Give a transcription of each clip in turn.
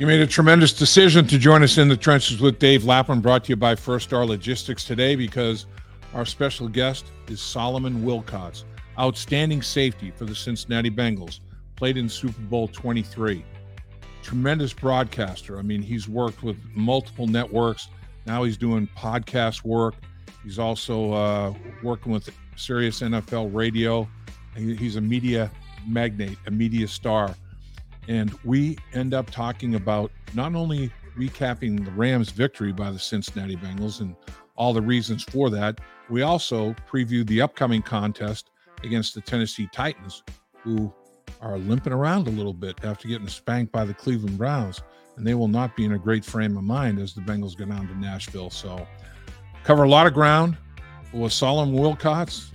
You made a tremendous decision to join us in the trenches with Dave Lapham, brought to you by First Star Logistics today because our special guest is Solomon Wilcots, outstanding safety for the Cincinnati Bengals, played in Super Bowl 23. Tremendous broadcaster. I mean, he's worked with multiple networks. Now he's doing podcast work. He's also uh, working with Sirius NFL Radio. He's a media magnate, a media star. And we end up talking about not only recapping the Rams' victory by the Cincinnati Bengals and all the reasons for that, we also preview the upcoming contest against the Tennessee Titans, who are limping around a little bit after getting spanked by the Cleveland Browns. And they will not be in a great frame of mind as the Bengals go down to Nashville. So, cover a lot of ground with Solomon Wilcots.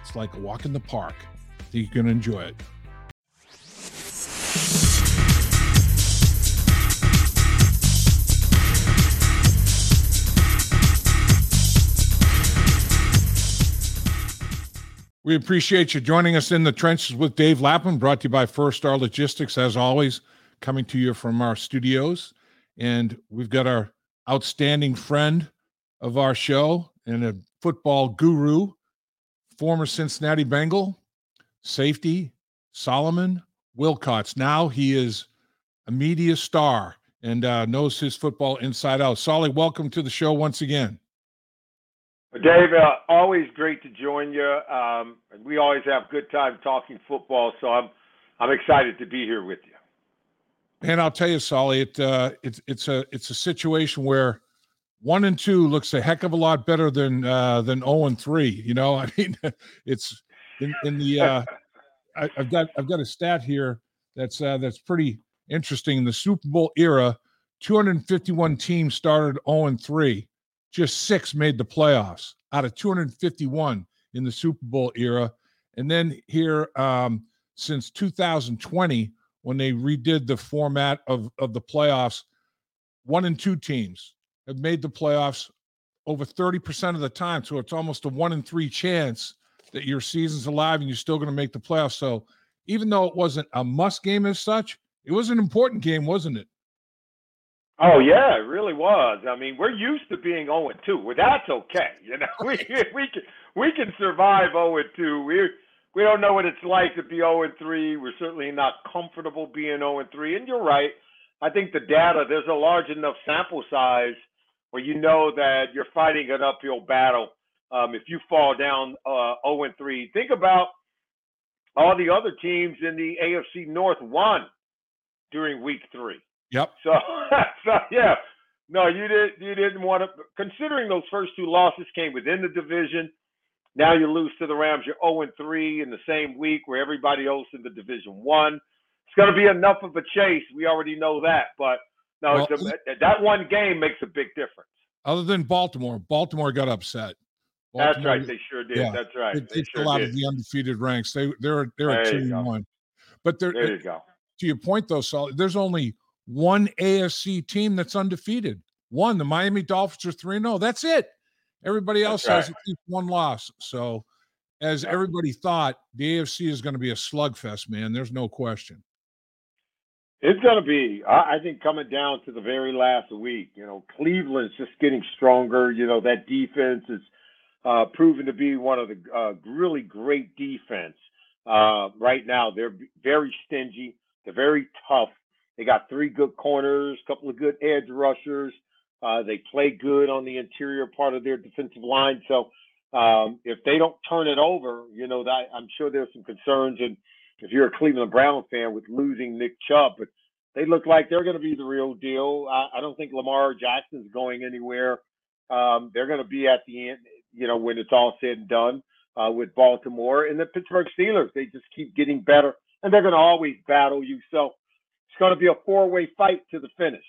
It's like a walk in the park. I think going to enjoy it. We appreciate you joining us in the trenches with Dave Lapham, brought to you by First Star Logistics, as always, coming to you from our studios. And we've got our outstanding friend of our show and a football guru, former Cincinnati Bengal, safety, Solomon Wilcots. Now he is a media star and uh, knows his football inside out. Solly, welcome to the show once again. Dave, uh, always great to join you. Um, we always have good time talking football, so I'm I'm excited to be here with you. And I'll tell you, Solly, it uh, it's it's a it's a situation where one and two looks a heck of a lot better than uh, than zero oh and three. You know, I mean, it's in, in the uh, I, have got I've got a stat here that's uh, that's pretty interesting. In the Super Bowl era, 251 teams started 0 and 3 just six made the playoffs out of 251 in the Super Bowl era. And then here, um, since 2020, when they redid the format of, of the playoffs, one and two teams have made the playoffs over 30% of the time. So it's almost a one in three chance that your season's alive and you're still going to make the playoffs. So even though it wasn't a must game as such, it was an important game, wasn't it? Oh yeah, it really was. I mean, we're used to being 0 and 2. Well, that's okay. You know, we we can we can survive 0 and 2. We we don't know what it's like to be 0 and 3. We're certainly not comfortable being 0 and 3. And you're right. I think the data there's a large enough sample size where you know that you're fighting an uphill battle. Um, if you fall down uh, 0 and 3, think about all the other teams in the AFC North won during Week Three. Yep. So, so yeah, no, you didn't. You didn't want to. Considering those first two losses came within the division, now you lose to the Rams. You're 0 and 3 in the same week where everybody else in the division won. It's going to be enough of a chase. We already know that, but no, well, a, that one game makes a big difference. Other than Baltimore, Baltimore got upset. Baltimore, That's right. They sure did. Yeah, That's right. They, they sure out did. of the undefeated ranks. They they're they're there at two and one. But there you go. To your point though, Saul, there's only one AFC team that's undefeated. One, the Miami Dolphins are 3 0. That's it. Everybody else right. has at least one loss. So, as everybody thought, the AFC is going to be a slugfest, man. There's no question. It's going to be, I think, coming down to the very last week. You know, Cleveland's just getting stronger. You know, that defense is uh, proven to be one of the uh, really great defense uh, right now. They're very stingy. They're very tough. They got three good corners, a couple of good edge rushers. Uh, they play good on the interior part of their defensive line. So um, if they don't turn it over, you know, that I'm sure there's some concerns. And if you're a Cleveland Brown fan with losing Nick Chubb, but they look like they're going to be the real deal. I, I don't think Lamar Jackson's going anywhere. Um, they're going to be at the end, you know, when it's all said and done uh, with Baltimore and the Pittsburgh Steelers. They just keep getting better, and they're going to always battle you. So it's going to be a four way fight to the finish.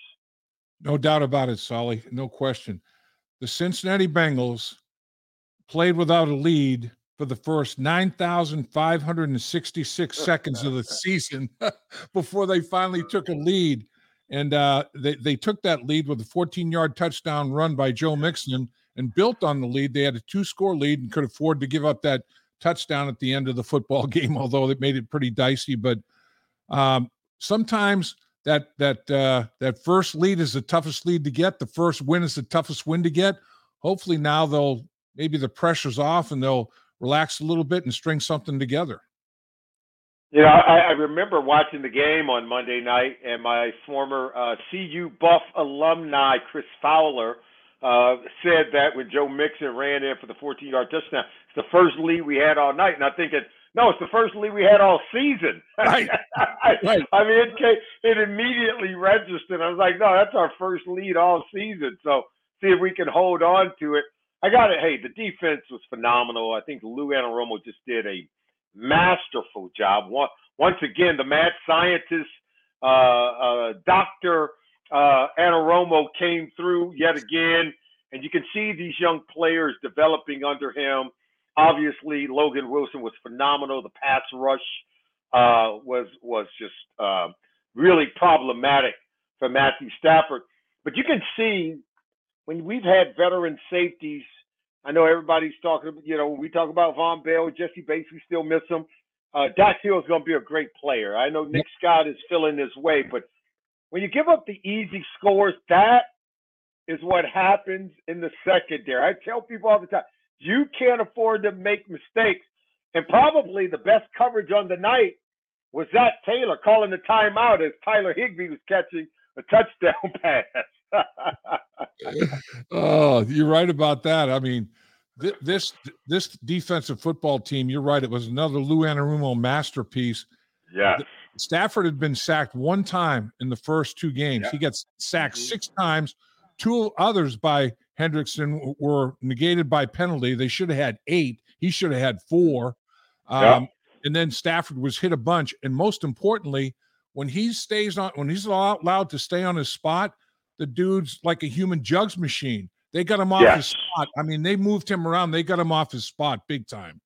No doubt about it, Solly. No question. The Cincinnati Bengals played without a lead for the first 9,566 seconds of the season before they finally took a lead. And uh, they, they took that lead with a 14 yard touchdown run by Joe Mixon and built on the lead. They had a two score lead and could afford to give up that touchdown at the end of the football game, although it made it pretty dicey. But um, sometimes that that uh, that first lead is the toughest lead to get. The first win is the toughest win to get. Hopefully now they'll maybe the pressure's off and they'll relax a little bit and string something together. You know, I, I remember watching the game on Monday night, and my former uh, CU Buff alumni Chris Fowler uh, said that when Joe Mixon ran in for the 14-yard touchdown, it's the first lead we had all night, and I think thinking no, it's the first lead we had all season. Right. I, right. I mean, it came, it immediately registered. I was like, no, that's our first lead all season. So see if we can hold on to it. I got it. Hey, the defense was phenomenal. I think Lou Anarumo just did a masterful job. Once again, the mad scientist, uh, uh, Dr. Uh, Anarumo came through yet again. And you can see these young players developing under him Obviously, Logan Wilson was phenomenal. The pass rush uh, was was just uh, really problematic for Matthew Stafford. But you can see when we've had veteran safeties. I know everybody's talking. You know, we talk about Vonn Bell, Jessie Bates, we still miss him. Uh, Hill is going to be a great player. I know Nick Scott is filling his way, but when you give up the easy scores, that is what happens in the secondary. I tell people all the time, you can't afford to make mistakes. And probably the best coverage on the night was that Taylor calling the timeout as Tyler Higbee was catching a touchdown pass. oh, you're right about that. I mean, th- this this defensive football team, you're right. It was another Lou Anarumo masterpiece. Yeah. Stafford had been sacked one time in the first two games. Yeah. He gets sacked mm-hmm. six times, two others by Hendrickson were negated by penalty. They should have had eight. He should have had four. Um, yeah. And then Stafford was hit a bunch. And most importantly, when he stays on, when he's allowed to stay on his spot, the dude's like a human jugs machine. They got him off yes. his spot. I mean, they moved him around. They got him off his spot big time.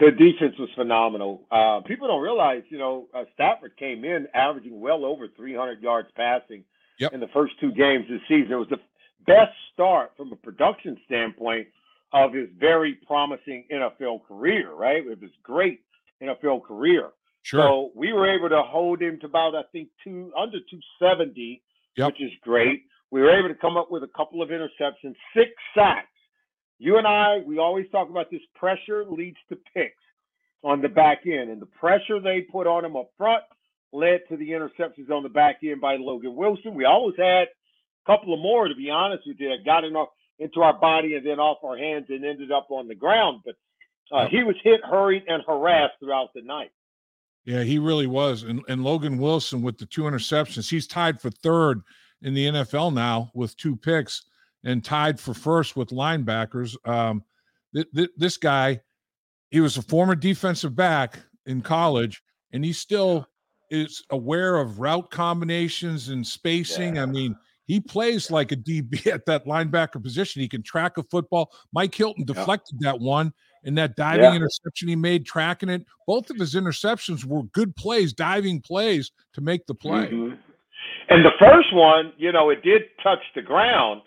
The defense was phenomenal. Uh, people don't realize, you know, uh, Stafford came in averaging well over 300 yards passing yep. in the first two games this season. It was the best start from a production standpoint of his very promising NFL career, right? It was great NFL career. Sure. So we were able to hold him to about, I think, two under 270, yep. which is great. We were able to come up with a couple of interceptions, six sacks. You and I, we always talk about this pressure leads to picks on the back end, and the pressure they put on him up front led to the interceptions on the back end by Logan Wilson. We always had couple of more, to be honest with you, that got in our, into our body and then off our hands and ended up on the ground. But uh, he was hit, hurried, and harassed throughout the night. Yeah, he really was. And, and Logan Wilson with the two interceptions, he's tied for third in the NFL now with two picks and tied for first with linebackers. Um, th- th- this guy, he was a former defensive back in college, and he still is aware of route combinations and spacing. Yeah. I mean, he plays like a DB at that linebacker position. He can track a football. Mike Hilton deflected yeah. that one and that diving yeah. interception he made, tracking it. Both of his interceptions were good plays, diving plays to make the play. Mm-hmm. And the first one, you know, it did touch the ground,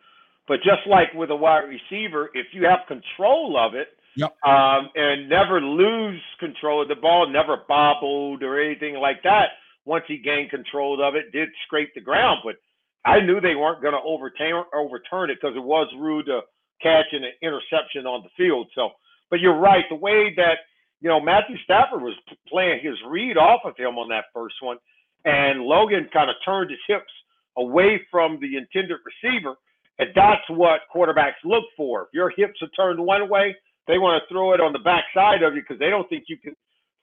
but just like with a wide receiver, if you have control of it, Yep. Um, and never lose control of the ball, never bobbled or anything like that. Once he gained control of it, did scrape the ground, but I knew they weren't going to overturn overturn it because it was rude to catch an interception on the field. So, but you're right. The way that you know Matthew Stafford was playing his read off of him on that first one, and Logan kind of turned his hips away from the intended receiver, and that's what quarterbacks look for. If your hips are turned one way, they want to throw it on the backside of you because they don't think you can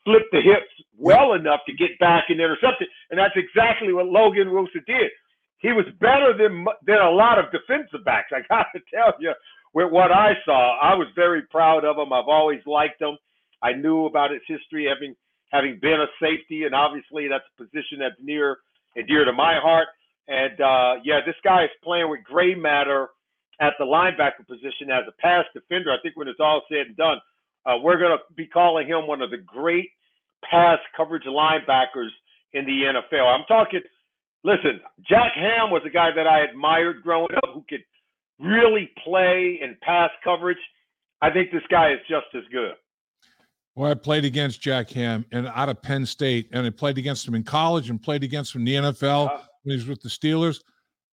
flip the hips well enough to get back and intercept it. And that's exactly what Logan Wilson did he was better than than a lot of defensive backs. I got to tell you, with what I saw, I was very proud of him. I've always liked him. I knew about his history, having having been a safety, and obviously that's a position that's near and dear to my heart. And uh, yeah, this guy is playing with gray matter at the linebacker position as a pass defender. I think when it's all said and done, uh, we're going to be calling him one of the great pass coverage linebackers in the NFL. I'm talking listen, Jack Ham was a guy that I admired growing up who could really play and pass coverage. I think this guy is just as good. Well, I played against Jack Ham and out of Penn State, and I played against him in college and played against him in the NFL Yeah. when he was with the Steelers.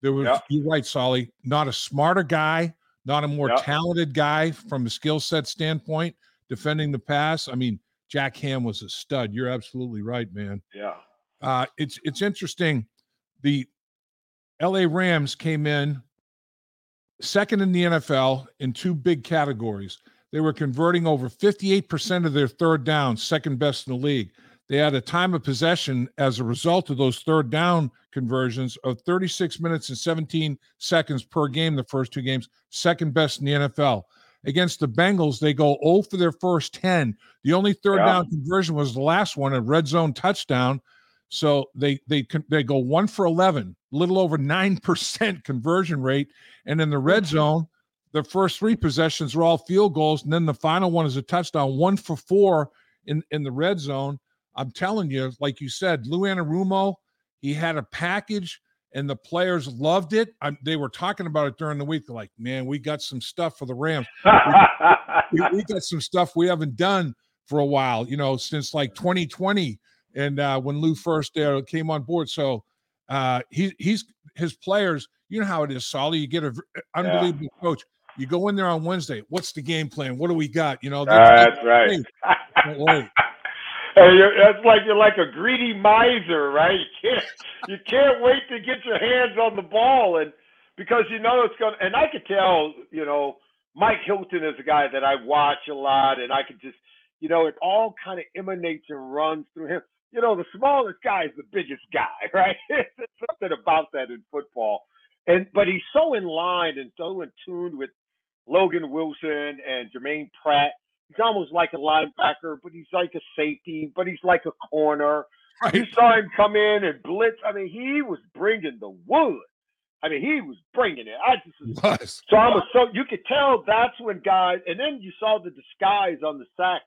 There was Yeah. you're right, Solly, not a smarter guy, not a more Yeah. talented guy from a skill set standpoint, defending the pass. I mean, Jack Ham was a stud. You're absolutely right, man. Yeah. Uh, it's it's interesting. The LA Rams came in second in the NFL in two big categories. They were converting over 58% of their third down, second best in the league. They had a time of possession as a result of those third down conversions of 36 minutes and 17 seconds per game, the first two games, second best in the NFL. Against the Bengals, they go 0 for their first 10. The only third Yeah. down conversion was the last one, a red zone touchdown. So they they they go one for 11, little over 9% conversion rate. And in the red zone, the first three possessions are all field goals. And then the final one is a touchdown, one for four in, in the red zone. I'm telling you, like you said, Lou Anarumo, he had a package and the players loved it. I, they were talking about it during the week. They're like, man, we got some stuff for the Rams. We, we got some stuff we haven't done for a while, you know, since like 2020 and uh, when Lou first uh, came on board. So uh, he, he's his players. You know how it is, Solly. You get an unbelievable coach. You go in there on Wednesday. What's the game plan? What do we got? You know, That's right. Don't. Hey, that's like you're like a greedy miser, right? You can't you can't wait to get your hands on the ball, and because you know it's going. to And I could tell, you know, Mike Hilton is a guy that I watch a lot, and I could just, you know, it all kind of emanates and runs through him. You know, the smallest guy is the biggest guy, right? There's something about that in football, and but he's so in line and so in tune with Logan Wilson and Germaine Pratt he's almost like a linebacker, but he's like a safety, but he's like a corner. You Right. saw him come in and blitz. I mean, he was bringing the wood. I mean, he was bringing it. I just Was. so I was so you could tell that's when guys, and then you saw the disguise on the sack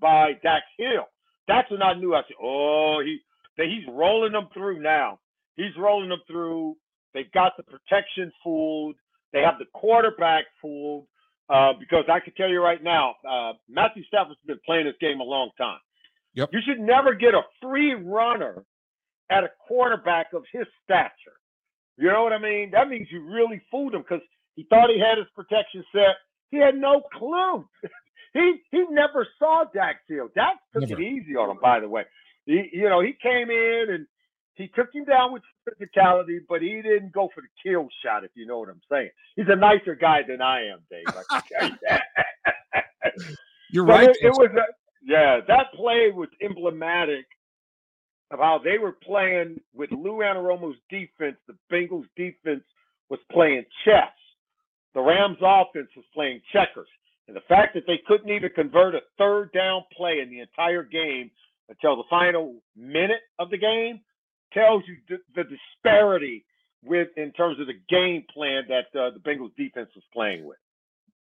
by Dax Hill. That's when I knew. I said, "Oh, he that he's rolling them through now. He's rolling them through. They've got the protection fooled. They have the quarterback fooled. Uh, because I can tell you right now, uh, Matthew Stafford's been playing this game a long time. Yep. You should never get a free runner at a quarterback of his stature. You know what I mean? That means you really fooled him because he thought he had his protection set. He had no clue. he he never saw Dax Hill. Dax took Never. it easy on him, by the way. He you know he came in and he took him down with physicality, but he didn't go for the kill shot. If you know what I'm saying. He's a nicer guy than I am, Dave. I can tell you that. You're But right. It, it was a, yeah, that play was emblematic of how they were playing with Lou Anarumo's defense. The Bengals defense was playing chess. The Rams offense was playing checkers. And the fact that they couldn't even convert a third down play in the entire game until the final minute of the game tells you the, the disparity with in terms of the game plan that uh, the Bengals defense was playing with.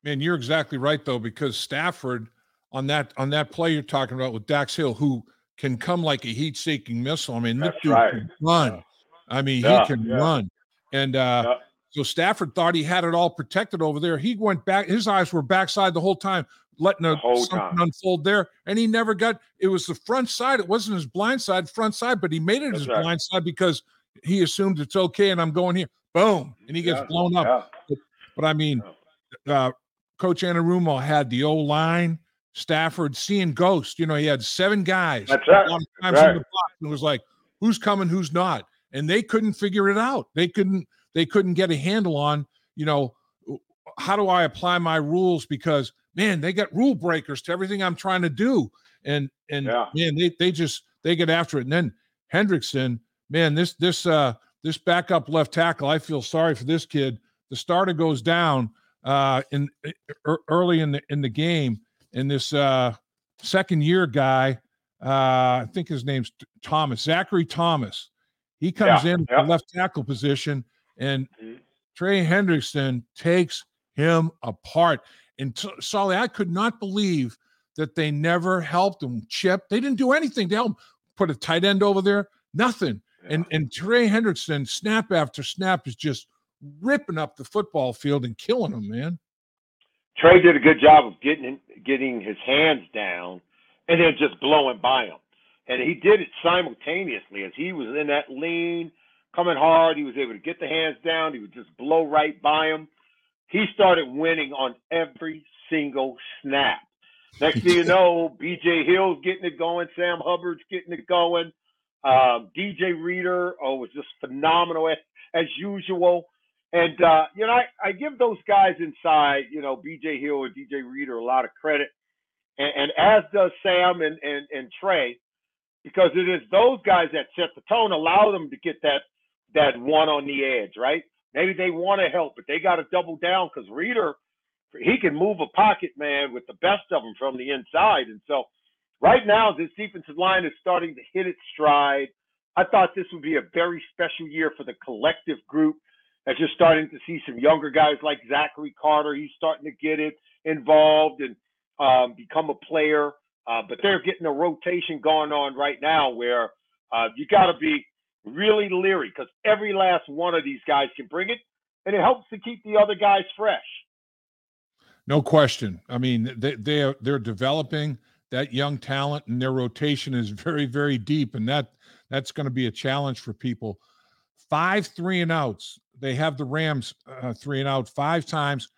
Man, you're exactly right though, because Stafford on that on that play you're talking about with Dax Hill, who can come like a heat-seeking missile. I mean, this dude right. can run. I mean, Yeah, he can yeah. run. And uh Yeah. So Stafford thought he had it all protected over there. He went back, his eyes were backside the whole time, letting a, whole something time. unfold there. And he never got it was the front side. It wasn't his blind side, front side, but he made it That's his right. blind side because he assumed it's okay and I'm going here. Boom. And he gets Yeah, blown up. yeah. But I mean, uh, Coach Anarumo had the O line, Stafford seeing ghosts. You know, he had seven guys That's right. a lot of That's times in the box, and it was like, who's coming, who's not, and they couldn't figure it out. They couldn't. They couldn't get a handle on. You know, how do I apply my rules? Because man, they got rule breakers to everything I'm trying to do, and and Yeah. man, they they just they get after it. And then Hendrickson, man, this this uh this backup left tackle, I feel sorry for this kid. The starter goes down uh in early in the in the game, and this uh second year guy, uh I think his name's Thomas, Zachary Thomas. He comes Yeah, in yeah. the left tackle position, and Mhm. Trey Hendrickson takes him apart. And t- Solly, I could not believe that they never helped him. Chip, they didn't do anything to help him. Put a tight end over there, nothing. And and Trey Hendrickson, snap after snap, is just ripping up the football field and killing him, man. Trey did a good job of getting getting his hands down and then just blowing by him. And he did it simultaneously as he was in that lean, coming hard. He was able to get the hands down. He would just blow right by him. He started winning on every single snap. Next thing you know, BJ Hill's getting it going. Sam Hubbard's getting it going. Um, DJ Reader, oh, was just phenomenal as, as usual. And uh, you know, I, I give those guys inside, you know, BJ Hill and DJ Reader a lot of credit, and, and as does Sam and, and and Trey, because it is those guys that set the tone, allow them to get that that one on the edge, right? Maybe they want to help, but they got to double down because Reader, he can move a pocket man with the best of them from the inside, and so right now this defensive line is starting to hit its stride. I thought this would be a very special year for the collective group as you're starting to see some younger guys like Zachary Carter. He's starting to get it involved and um, become a player. Uh, but they're getting a rotation going on right now where uh, you got to be really leery because every last one of these guys can bring it, and it helps to keep the other guys fresh. No question. I mean, they they are, they're developing that young talent, and their rotation is very very deep, and that that's going to be a challenge for people. Five three and outs they have the Rams uh, three and out five times,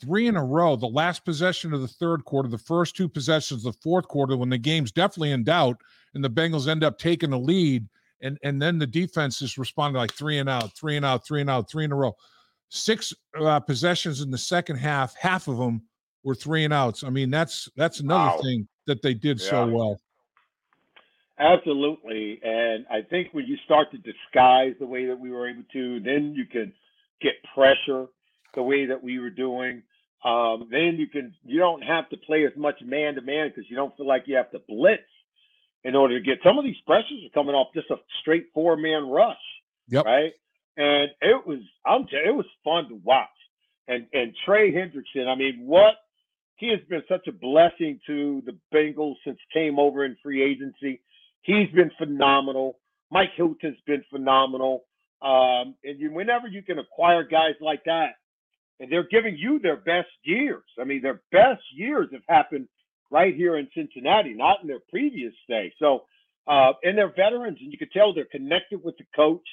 three in a row. The last possession of the third quarter, the first two possessions of the fourth quarter, when the game's definitely in doubt, and the Bengals end up taking the lead, and and then the defense just responded like three and out, three and out, three and out, three in a row. Six uh, possessions in the second half, half of them were three and outs. I mean, that's that's another wow. thing that they did yeah. so well. Absolutely. And I think when you start to disguise the way that we were able to, then you can get pressure the way that we were doing. Um, then you can you don't have to play as much man to man because you don't feel like you have to blitz in order to get some of these pressures are coming off just a straight four man rush. Yep. Right. And it was I'm t- it was fun to watch. And and Trey Hendrickson, I mean, what he has been such a blessing to the Bengals since came over in free agency. He's been phenomenal. Mike Hilton's been phenomenal. Um, and you, whenever you can acquire guys like that, and they're giving you their best years. I mean, their best years have happened right here in Cincinnati, not in their previous stay. So, uh, and they're veterans, and you can tell they're connected with the coach.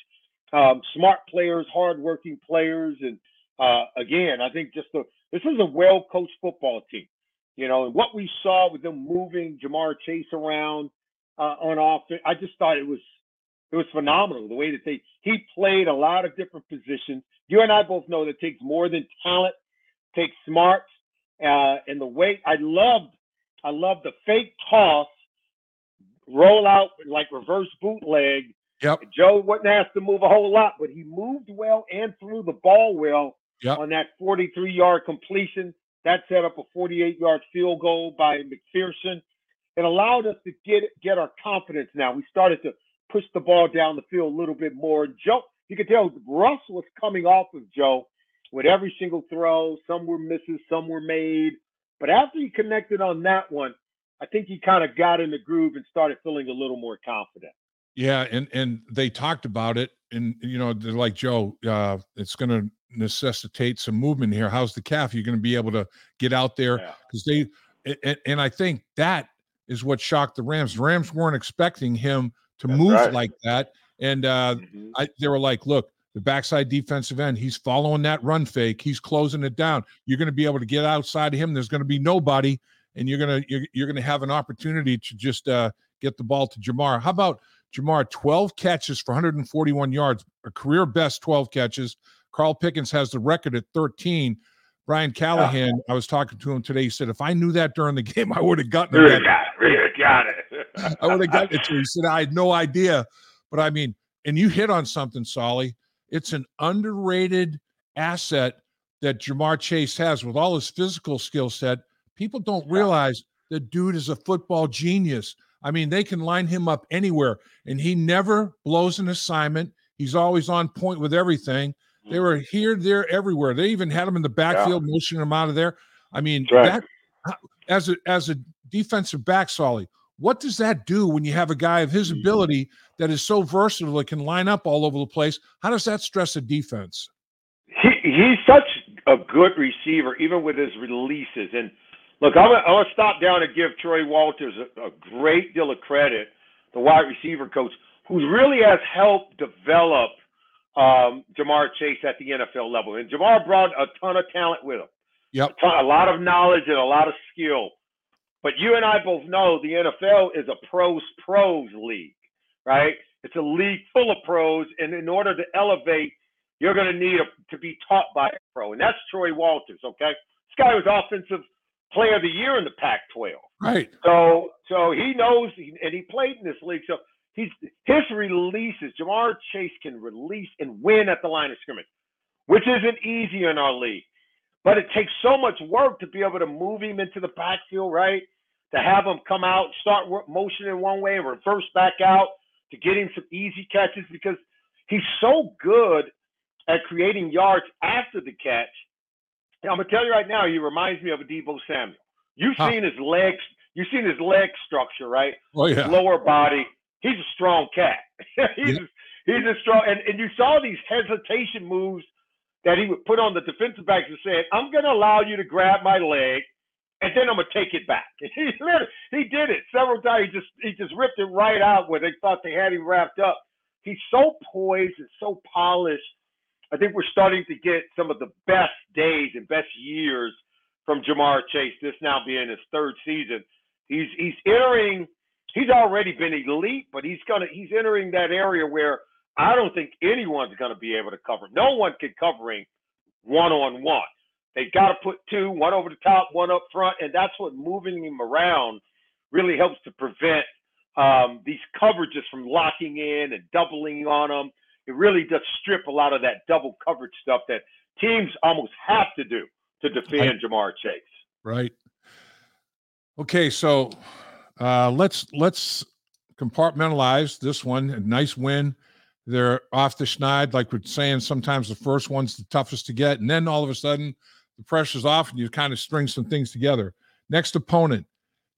Um, smart players, hardworking players, and uh, again, I think just the this is a well coached football team. You know, and what we saw with them moving Ja'Marr Chase around, uh, on offense. I just thought it was it was phenomenal the way that they he played a lot of different positions. You and I both know that takes more than talent, takes smarts, uh, and the way I loved I love the fake toss, roll out like reverse bootleg. Yep. Joe wasn't asked to move a whole lot, but he moved well and threw the ball well yep. on that 43 yard completion. That set up a 48 yard field goal by McPherson it allowed us to get get our confidence now. We started to push the ball down the field a little bit more. Joe, you could tell Russ was coming off of Joe with every single throw. Some were misses, some were made. But after he connected on that one, I think he kind of got in the groove and started feeling a little more confident. Yeah, and and they talked about it, and you know, they're like Joe, uh, it's going to necessitate some movement here. How's the calf? You're going to be able to get out there because yeah. they, and, and I think that is what shocked the Rams. The Rams weren't expecting him to That's move right. like that. And uh, mm-hmm. I, they were like, look, the backside defensive end, he's following that run fake. He's closing it down. You're going to be able to get outside of him. There's going to be nobody, and you're going to you're, you're going to have an opportunity to just uh, get the ball to Ja'Marr. How about Ja'Marr? 12 catches for 141 yards, a career best 12 catches. Carl Pickens has the record at 13. Brian Callahan, yeah. I was talking to him today. He said, if I knew that during the game, I would have gotten it. Got it. Got it. I would have gotten it to. He said, I had no idea. But I mean, and you hit on something, Solly. It's an underrated asset that Ja'Marr Chase has with all his physical skill set. People don't realize the dude is a football genius. I mean, they can line him up anywhere, and he never blows an assignment. He's always on point with everything. They mm-hmm. were here, there, everywhere. They even had him in the backfield, yeah. motioning him out of there. I mean, right. that, uh, as a as a defensive back, Solly, what does that do when you have a guy of his mm. ability that is so versatile that can line up all over the place? How does that stress a defense? He, he's such a good receiver, even with his releases. And look, I'm gonna, stop down and give Troy Walters a, a great deal of credit, the wide receiver coach, who really has helped develop um, Ja'Marr Chase at the NFL level. And Ja'Marr brought a ton of talent with him. Yep. A, ton, a lot of knowledge and a lot of skill. But you and I both know the NFL is a pros pros league, right? It's a league full of pros, and in order to elevate, you're going to need a, to be taught by a pro, and that's Troy Walters. Okay, this guy was offensive player of the year in the Pac-12. Right. So, so he knows, and he played in this league. So he's his releases. Ja'Marr Chase can release and win at the line of scrimmage, which isn't easy in our league. But it takes so much work to be able to move him into the backfield, right? To have him come out, start motioning one way and reverse back out to get him some easy catches because he's so good at creating yards after the catch. And I'm gonna tell you right now, he reminds me of a Deebo Samuel. You've huh. seen his legs, you've seen his leg structure, right? Oh yeah. His lower body. He's a strong cat. he's yeah. he's a strong and, and you saw these hesitation moves that he would put on the defensive backs and said, I'm gonna allow you to grab my leg and then I'm gonna take it back. he literally, he did it several times. He just he just ripped it right out where they thought they had him wrapped up. He's so poised and so polished. I think we're starting to get some of the best days and best years from Ja'Marr Chase. This now being his third season, he's he's entering. He's already been elite, but he's gonna he's entering that area where I don't think anyone's gonna be able to cover. No one can cover him one on one. They got to put two, one over the top, one up front, and that's what moving him around really helps to prevent um, these coverages from locking in and doubling on them. It really does strip a lot of that double coverage stuff that teams almost have to do to defend right. Ja'Marr Chase. Right. Okay, so uh, let's let's compartmentalize this one. A nice win. They're off the schneid, like we're saying. Sometimes the first one's the toughest to get, and then all of a sudden the pressure's off and you kind of string some things together. Next opponent,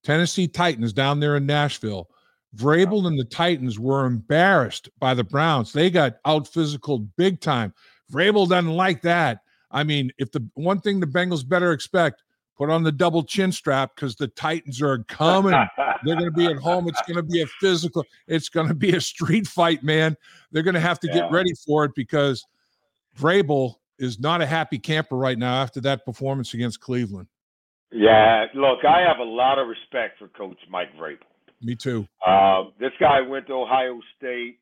Tennessee Titans down there in Nashville. Vrabel and the Titans were embarrassed by the Browns. They got out physical big time. Vrabel doesn't like that. I mean, if the one thing the Bengals better expect, put on the double chin strap because the Titans are coming. They're going to be at home. It's going to be a physical. It's going to be a street fight, man. They're going to have to yeah. get ready for it because Vrabel is not a happy camper right now after that performance against Cleveland. Yeah, look, I have a lot of respect for Coach Mike Vrabel. Me too. Uh, this guy went to Ohio State.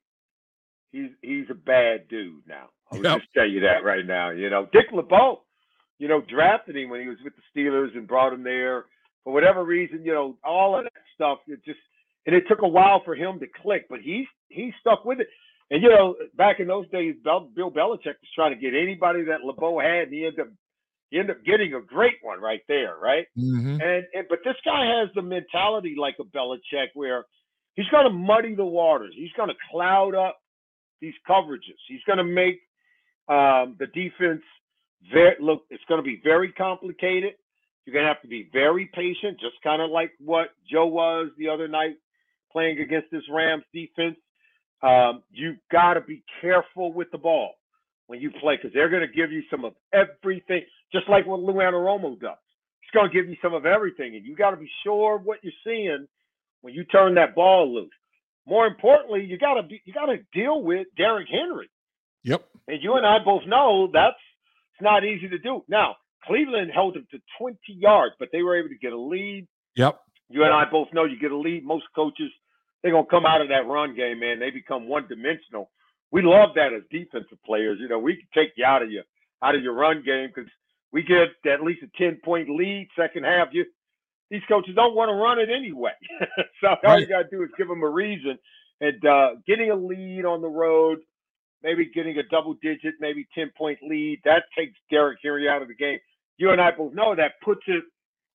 He's he's a bad dude now. I'll yep. just tell you that right now. You know, Dick LeBeau, you know, drafted him when he was with the Steelers and brought him there for whatever reason. You know, all of that stuff. It just and it took a while for him to click, but he's he stuck with it. And you know, back in those days, Bill Belichick was trying to get anybody that LeBeau had, and he ended up he ended up getting a great one right there, right? Mm-hmm. And and but this guy has the mentality like a Belichick, where he's going to muddy the waters. He's going to cloud up these coverages. He's going to make um, the defense very look. It's going to be very complicated. You're going to have to be very patient, just kind of like what Joe was the other night playing against this Rams defense. Um, you got to be careful with the ball when you play because they're going to give you some of everything, just like what Lou Anarumo does. He's going to give you some of everything, and you got to be sure of what you're seeing when you turn that ball loose. More importantly, you got to you got to deal with Derrick Henry. Yep. And you and I both know that's it's not easy to do. Now, Cleveland held him to 20 yards, but they were able to get a lead. Yep. You and I both know you get a lead. Most coaches they're gonna come out of that run game, man. They become one dimensional. We love that as defensive players. You know, we can take you out of your out of your run game because we get at least a ten point lead second half. You these coaches don't want to run it anyway. so all right. you gotta do is give them a reason. And uh, getting a lead on the road, maybe getting a double digit, maybe ten point lead, that takes Derrick Henry out of the game. You and I both know that puts it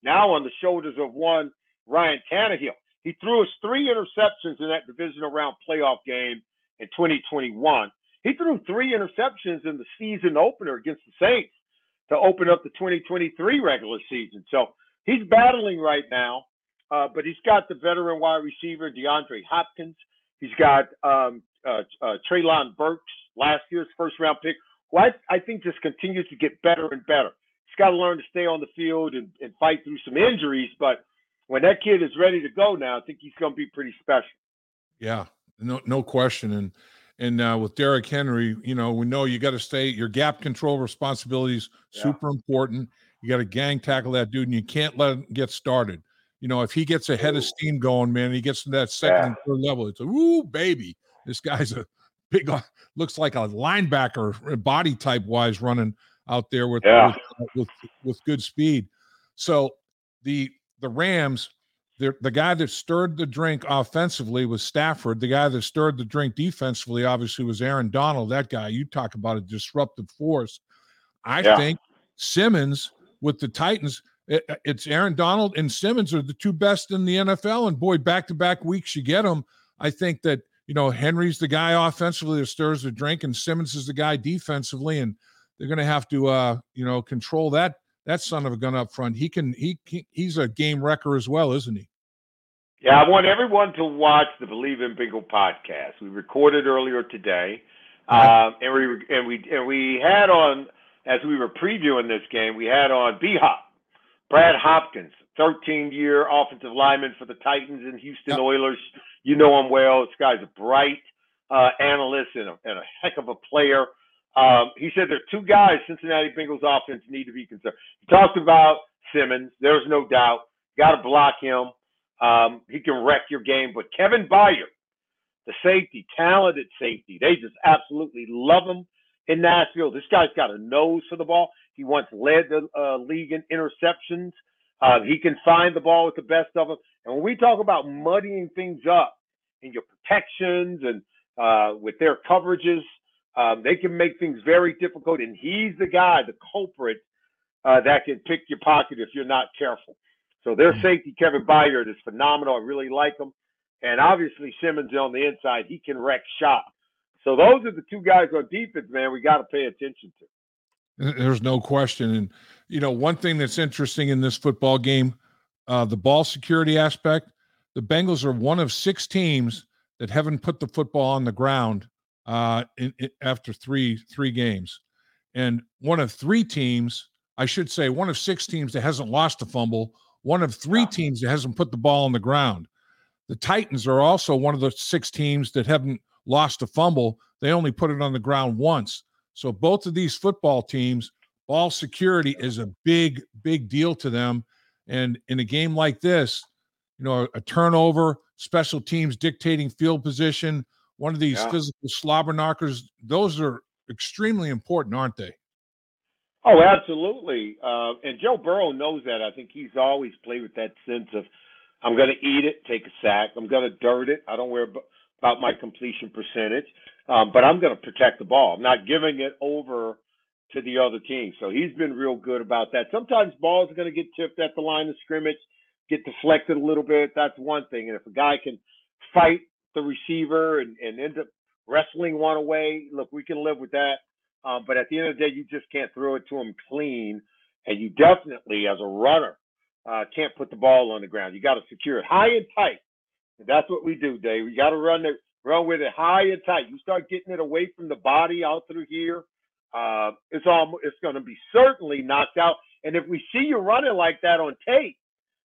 now on the shoulders of one Ryan Tannehill. He threw us three interceptions in that divisional round playoff game in 2021. He threw three interceptions in the season opener against the Saints to open up the 2023 regular season. So he's battling right now, uh, but he's got the veteran wide receiver DeAndre Hopkins. He's got um, uh, uh, Treylon Burks, last year's first round pick, who I, I think just continues to get better and better. He's got to learn to stay on the field and, and fight through some injuries, but when that kid is ready to go now, I think he's going to be pretty special. Yeah, no, no question. And and uh, with Derrick Henry, you know, we know you got to stay your gap control responsibilities yeah. super important. You got to gang tackle that dude, and you can't let him get started. You know, if he gets a head of steam going, man, he gets to that second yeah. and third level. It's a woo baby. This guy's a big, uh, looks like a linebacker, uh, body type wise, running out there with, yeah. with, uh, with with good speed. So the the Rams, the the guy that stirred the drink offensively was Stafford. The guy that stirred the drink defensively, obviously, was Aaron Donald. That guy, you talk about a disruptive force. I yeah. think Simmons with the Titans. It, it's Aaron Donald and Simmons are the two best in the NFL, and boy, back to back weeks you get them. I think that you know Henry's the guy offensively that stirs the drink, and Simmons is the guy defensively, and they're going to have to uh, you know control that that son of a gun up front. He can he, he he's a game wrecker as well, isn't he? Yeah, I want everyone to watch the Believe in Bingo podcast. We recorded earlier today, um, and we and we and we had on as we were previewing this game, we had on B Hop, Brad Hopkins, 13 year offensive lineman for the Titans and Houston yep. Oilers. You know him well. This guy's a bright uh, analyst and a, and a heck of a player. Um, he said there are two guys Cincinnati Bengals offense need to be concerned. He talked about Simmons. There's no doubt. Got to block him. Um, he can wreck your game. But Kevin Byard, the safety, talented safety, they just absolutely love him in Nashville. This guy's got a nose for the ball. He once led the uh, league in interceptions. Uh, he can find the ball with the best of them. And when we talk about muddying things up in your protections and uh, with their coverages, um, they can make things very difficult. And he's the guy, the culprit, uh, that can pick your pocket if you're not careful. So their mm-hmm. safety, Kevin Byard, is phenomenal. I really like him. And obviously Simmons on the inside, he can wreck shop. So those are the two guys on defense, man. We got to pay attention to. There's no question. And you know, one thing that's interesting in this football game, uh, the ball security aspect. The Bengals are one of six teams that haven't put the football on the ground uh, in, in, after three three games, and one of three teams, I should say, one of six teams that hasn't lost a fumble. One of three teams that hasn't put the ball on the ground. The Titans are also one of the six teams that haven't lost a fumble. They only put it on the ground once. So both of these football teams, ball security is a big, big deal to them. And in a game like this, you know, a, a turnover, special teams dictating field position, one of these yeah. physical slobber knockers, those are extremely important, aren't they? Oh, absolutely. Uh, and Joe Burrow knows that. I think he's always played with that sense of, I'm going to eat it, take a sack. I'm going to dirt it. I don't worry about my completion percentage, um, but I'm going to protect the ball. I'm not giving it over to the other team. So he's been real good about that. Sometimes balls are going to get tipped at the line of scrimmage, get deflected a little bit. That's one thing. And if a guy can fight the receiver and, and end up wrestling one away, look, we can live with that. Um, but at the end of the day, you just can't throw it to him clean. And you definitely, as a runner, uh, can't put the ball on the ground. You got to secure it high and tight. And that's what we do, Dave. You got to run it, run with it high and tight. You start getting it away from the body out through here. Uh, it's all it's going to be certainly knocked out. And if we see you running like that on tape,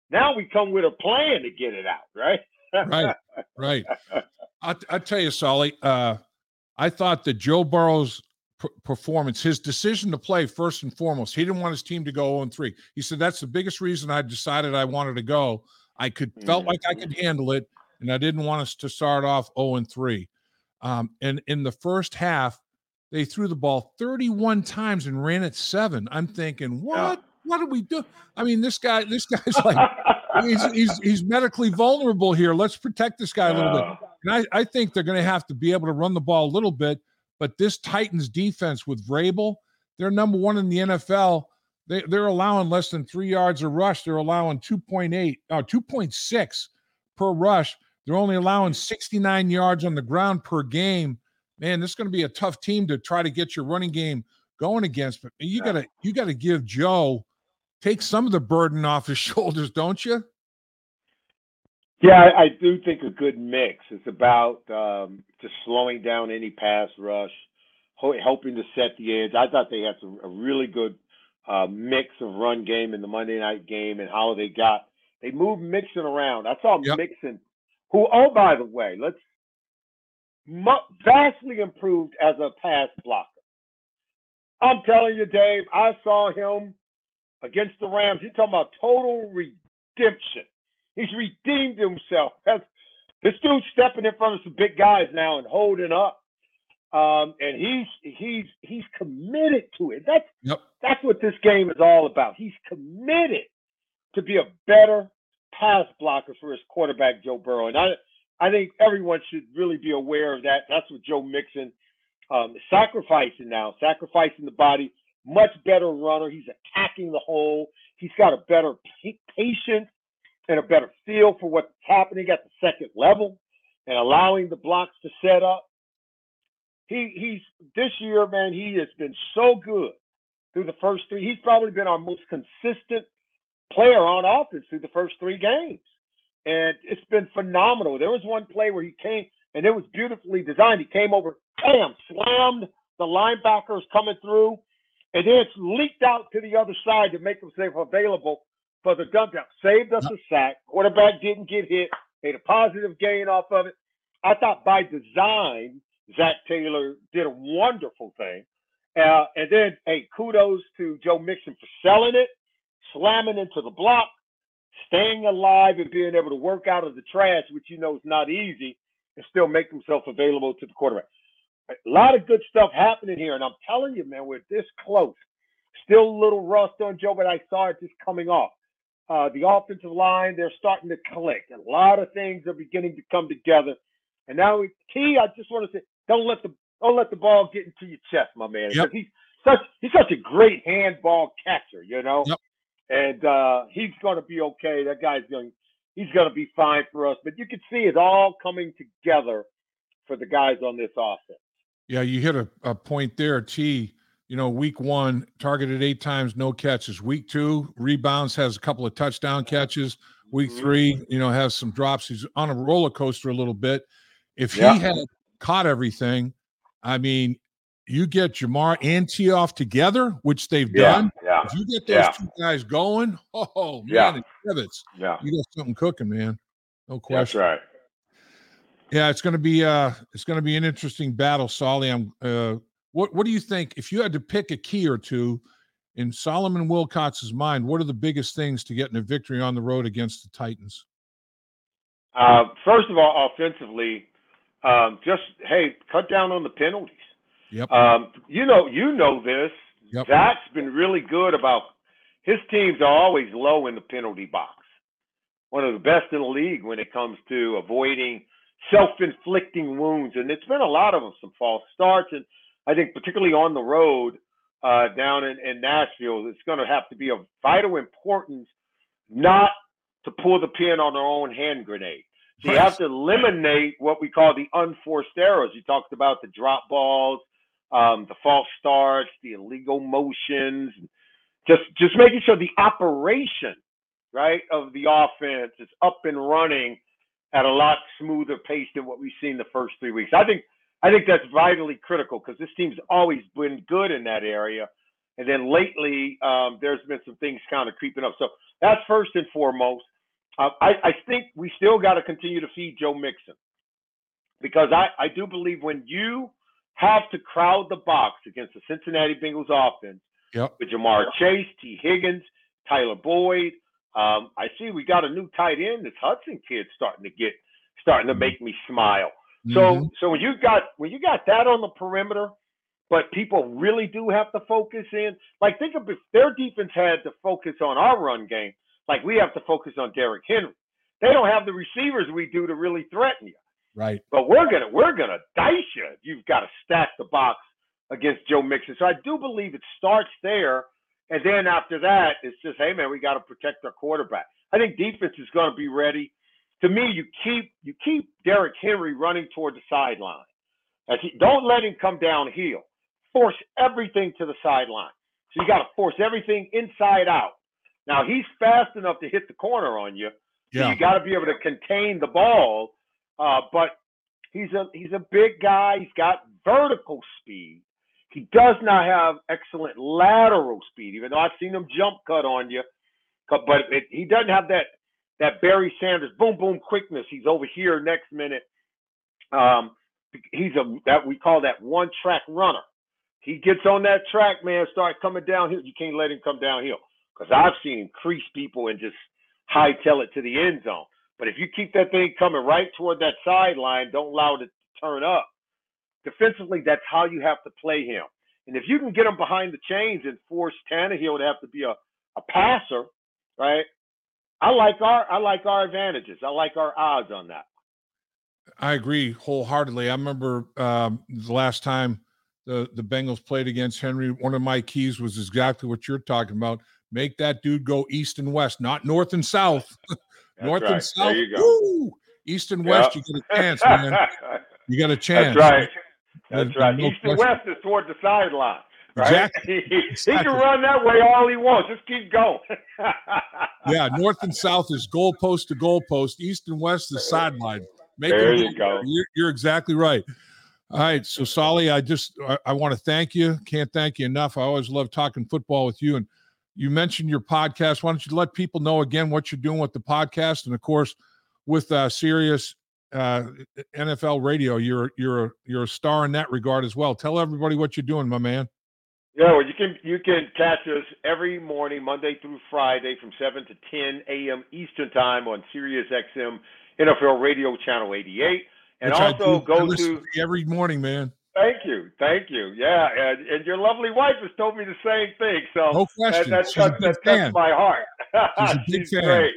now we come with a plan to get it out, right? right, right. I, I tell you, Solly, uh, I thought that Joe Burrow's p- performance, his decision to play first and foremost, he didn't want his team to go 0 3. He said that's the biggest reason I decided I wanted to go. I could felt like I could mm-hmm. handle it, and I didn't want us to start off 0 3. Um, and in the first half, they threw the ball 31 times and ran it seven. I'm thinking, what? Yeah. What do we do? I mean, this guy, this guy's like, he's, he's, he's medically vulnerable here. Let's protect this guy a little bit. And I, I think they're going to have to be able to run the ball a little bit. But this Titans defense with Vrabel, they're number one in the NFL. They, they're allowing less than three yards a rush. They're allowing 2.8, uh, 2.6 per rush. They're only allowing 69 yards on the ground per game. Man, this is going to be a tough team to try to get your running game going against. But you gotta you gotta give Joe take some of the burden off his shoulders, don't you? Yeah, I, I do think a good mix. It's about um, just slowing down any pass rush, helping to set the edge. I thought they had some a really good uh, mix of run game in the Monday night game and how they got they moved Mixon around. I saw yep. Mixon, who oh by the way, let's vastly improved as a pass blocker. I'm telling you, Dave, I saw him against the Rams. You're talking about total redemption. He's redeemed himself. That's, this dude's stepping in front of some big guys now and holding up. Um, and he's he's he's committed to it. That's yep. that's what this game is all about. He's committed to be a better pass blocker for his quarterback Joe Burrow. And I I think everyone should really be aware of that. That's what Joe Mixon um, is sacrificing now, sacrificing the body. Much better runner. He's attacking the hole. He's got a better patience and a better feel for what's happening at the second level and allowing the blocks to set up. He he's this year, man, he has been so good through the first three. He's probably been our most consistent player on offense through the first three games and it's been phenomenal. There was one play where he came, and it was beautifully designed. He came over, bam, slammed the linebackers coming through, and then it's leaked out to the other side to make himself available for the dump down. Saved us a sack. Quarterback didn't get hit. Made a positive gain off of it. I thought by design, Zac Taylor did a wonderful thing. Uh, and then, hey, kudos to Joe Mixon for selling it, slamming into the block, staying alive and being able to work out of the trash, which you know is not easy, and still make himself available to the quarterback. A lot of good stuff happening here, and I'm telling you, man, we're this close. Still a little rust on Joe, but I saw it just coming off. Uh, the offensive line, they're starting to click. A lot of things are beginning to come together. And now, key, I just want to say, don't let the don't let the ball get into your chest, my man. Yep. He's such he's such a great handball catcher, you know. Yep and uh, he's going to be okay. That guy's going, he's going to be fine for us. But you can see it all coming together for the guys on this offense. Yeah, you hit a, a point there, T. You know, week one targeted eight times, no catches. Week two rebounds, has a couple of touchdown catches. Week mm-hmm. three, you know, has some drops. He's on a roller coaster a little bit. If he yeah. had caught everything, I mean, you get Ja'Marr and Tee off together, which they've yeah, done. Yeah. If you get those yeah. two guys going, oh man, yeah. Yeah. You got something cooking, man. No question. That's right. Yeah, it's gonna be uh it's gonna be an interesting battle, Solly. I'm uh what what do you think if you had to pick a key or two in Solomon Wilcots's mind, what are the biggest things to getting a victory on the road against the Titans? Uh, first of all, offensively, um, just hey, cut down on the penalties. Yep. Um, you know, you know this. Yep. Zac's been really good about his teams are always low in the penalty box. One of the best in the league when it comes to avoiding self-inflicting wounds, and it's been a lot of them, some false starts, and I think particularly on the road uh, down in, in Nashville, it's going to have to be of vital importance not to pull the pin on their own hand grenade. So you have to eliminate what we call the unforced errors. You talked about the drop balls, um, the false starts, the illegal motions, just just making sure the operation right of the offense is up and running at a lot smoother pace than what we've seen the first three weeks. I think I think that's vitally critical because this team's always been good in that area, and then lately um, there's been some things kind of creeping up. So that's first and foremost. Uh, I, I think we still got to continue to feed Joe Mixon because I, I do believe when you have to crowd the box against the Cincinnati Bengals offense yep. with Ja'Marr Chase, Tee Higgins, Tyler Boyd. Um, I see we got a new tight end. This Hudson kid starting to get starting to make me smile. Mm-hmm. So so when you got when you got that on the perimeter, but people really do have to focus in. Like think of if their defense had to focus on our run game, like we have to focus on Derrick Henry. They don't have the receivers we do to really threaten you. Right. But we're gonna we're gonna dice you. You've got to stack the box against Joe Mixon. So I do believe it starts there, and then after that, it's just hey man, we got to protect our quarterback. I think defense is going to be ready. To me, you keep you keep Derrick Henry running toward the sideline. As he, don't let him come downhill. Force everything to the sideline. So you got to force everything inside out. Now he's fast enough to hit the corner on you. So yeah. you got to be able to contain the ball uh, but he's a he's a big guy. He's got vertical speed. He does not have excellent lateral speed, even though I've seen him jump cut on you. But it, he doesn't have that that Barry Sanders boom boom quickness. He's over here next minute. Um, he's a that we call that one track runner. He gets on that track, man, start coming downhill. You can't let him come downhill because I've seen him crease people and just hightail it to the end zone. But if you keep that thing coming right toward that sideline, don't allow it to turn up. Defensively, that's how you have to play him. And if you can get him behind the chains and force Tannehill to have to be a, a passer, right? I like our I like our advantages. I like our odds on that. I agree wholeheartedly. I remember um, the last time the the Bengals played against Henry. One of my keys was exactly what you're talking about. Make that dude go east and west, not north and south. north right. and south. Woo! East and west, yep. you get a chance, man. You got a chance. That's right. That's right. No east and west is toward the sideline. Right? Exactly. He, exactly. he, can run that way all he wants. Just keep going. yeah, north and south is goalpost to goalpost. East and west is sideline. Make there you go. You're, you're, exactly right. All right, so Solly, I just I, I want to thank you. Can't thank you enough. I always love talking football with you. And you mentioned your podcast. Why don't you let people know again what you're doing with the podcast, and of course, with uh, Sirius uh, NFL Radio, you're you're you're a star in that regard as well. Tell everybody what you're doing, my man. Yeah, well, you can you can catch us every morning, Monday through Friday, from seven to ten a.m. Eastern time on Sirius XM NFL Radio Channel 88, and Which also go to every morning, man. Thank you, thank you. Yeah, and, and your lovely wife has told me the same thing. So no question. that, that, that touched my heart. She's, She's great.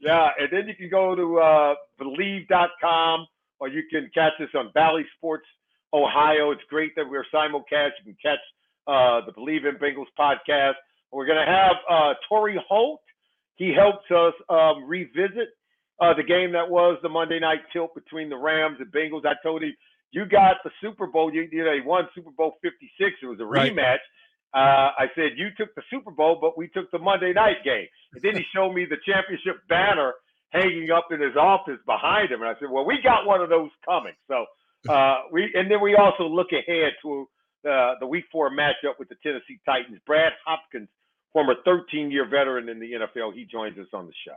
Yeah, and then you can go to uh, Bleav.com or you can catch us on Bally Sports Ohio. It's great that we're simulcast. You can catch uh, the Bleav in Bengals podcast. We're going to have uh, Torry Holt. He helps us um, revisit uh, the game that was the Monday night tilt between the Rams and Bengals. I told him, you got the Super Bowl. You, you know, he won Super Bowl 56. It was a right. rematch. Uh, I said, you took the Super Bowl, but we took the Monday night game. And then he showed me the championship banner hanging up in his office behind him. And I said, well, we got one of those coming. So uh, we, and then we also look ahead to uh, the week four matchup with the Tennessee Titans. Brad Hopkins, former 13 year veteran in the NFL, he joins us on the show.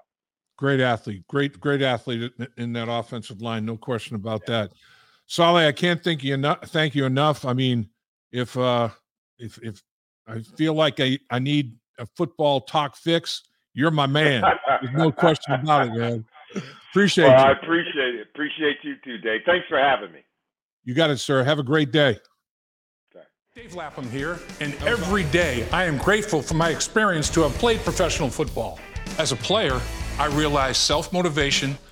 Great athlete, great, great athlete in that offensive line. No question about yeah. that. Solly, I can't thank you enough. Thank you enough. I mean, if uh, if if I feel like I, I need a football talk fix, you're my man. There's no question about it, man. Appreciate well, you. I appreciate it. Appreciate you too, Dave. Thanks for having me. You got it, sir. Have a great day. Dave Lapham here, and every day I am grateful for my experience to have played professional football. As a player, I realized self motivation,